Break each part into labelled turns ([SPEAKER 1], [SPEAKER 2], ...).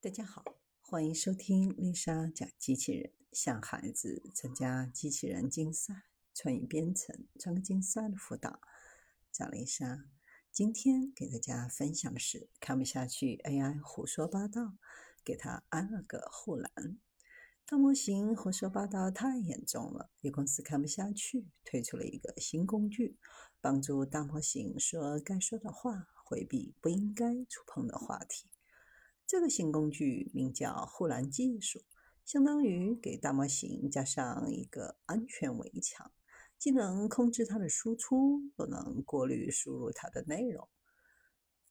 [SPEAKER 1] 大家好，欢迎收听丽莎讲机器人，向孩子参加机器人竞赛、创意编程、创客竞赛的辅导。讲丽莎，今天给大家分享的是看不下去 AI 胡说八道，给他安了个护栏。大模型胡说八道太严重了，有公司看不下去，推出了一个新工具，帮助大模型说该说的话，回避不应该触碰的话题。这个新工具名叫护栏技术，相当于给大模型加上一个安全围墙，既能控制它的输出，又能过滤输入它的内容。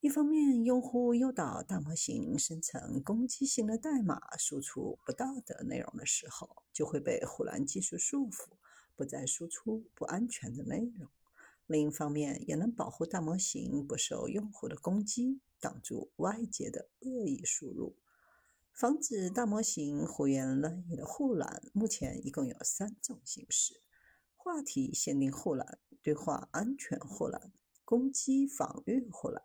[SPEAKER 1] 一方面，用户诱导大模型生成攻击性的代码，输出不道德内容的时候，就会被护栏技术束缚，不再输出不安全的内容。另一方面，也能保护大模型不受用户的攻击。挡住外界的恶意输入，防止大模型胡言乱语的护栏，目前一共有三种形式：话题限定护栏、对话安全护栏、攻击防御护栏。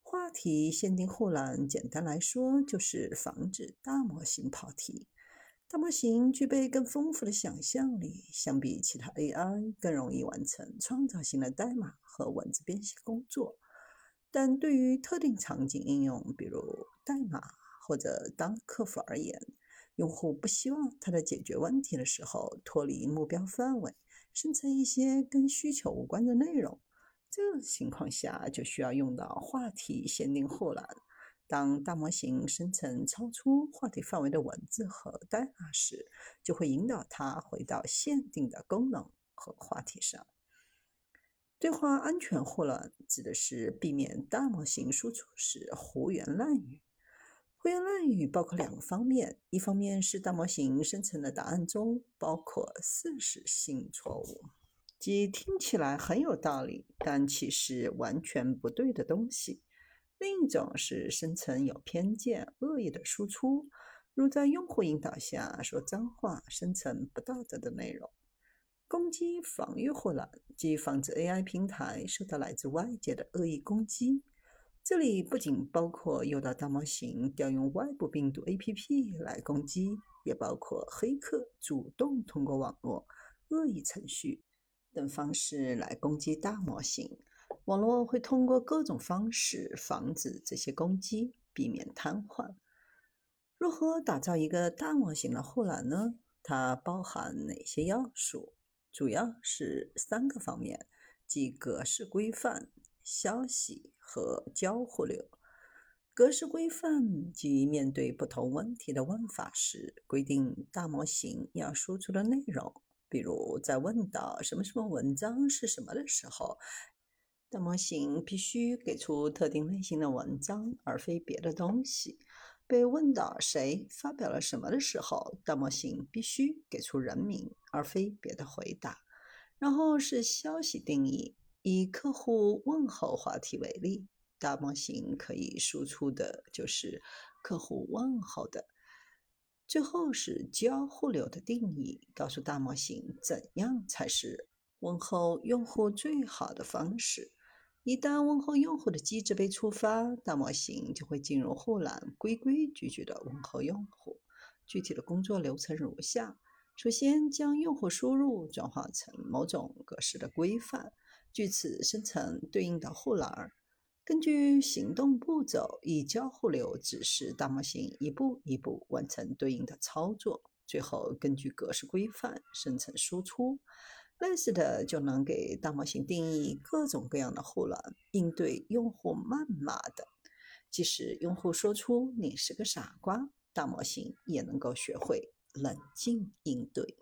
[SPEAKER 1] 话题限定护栏，简单来说就是防止大模型跑题。大模型具备更丰富的想象力，相比其他 AI，更容易完成创造性的代码和文字编写工作。但对于特定场景应用，比如代码或者当客服而言，用户不希望他在解决问题的时候脱离目标范围，生成一些跟需求无关的内容。这种情况下就需要用到话题限定护栏。当大模型生成超出话题范围的文字和代码时，就会引导它回到限定的功能和话题上。对话安全护栏指的是避免大模型输出时胡言乱语。胡言乱语包括两个方面：一方面是大模型生成的答案中包括事实性错误，即听起来很有道理，但其实完全不对的东西；另一种是生成有偏见、恶意的输出，如在用户引导下说脏话，生成不道德的内容。攻击防御护栏即防止 AI 平台受到来自外界的恶意攻击。这里不仅包括诱导大模型调用外部病毒 APP 来攻击，也包括黑客主动通过网络、恶意程序等方式来攻击大模型。网络会通过各种方式防止这些攻击，避免瘫痪。如何打造一个大模型的护栏呢？它包含哪些要素？主要是三个方面，即格式规范、消息和交互流。格式规范即面对不同问题的问法时，规定大模型要输出的内容。比如，在问到什么什么文章是什么的时候，大模型必须给出特定类型的文章，而非别的东西。被问到谁发表了什么的时候，大模型必须给出人名，而非别的回答。然后是消息定义，以客户问候话题为例，大模型可以输出的就是客户问候的。最后是交互流的定义，告诉大模型怎样才是问候用户最好的方式。一旦问候用户的机制被触发，大模型就会进入护栏，规规矩矩的问候用户。具体的工作流程如下：首先，将用户输入转化成某种格式的规范，据此生成对应的护栏。根据行动步骤，以交互流指示大模型一步一步完成对应的操作。最后，根据格式规范生成输出。类似的就能给大模型定义各种各样的护栏，应对用户谩骂的。即使用户说出“你是个傻瓜”，大模型也能够学会冷静应对。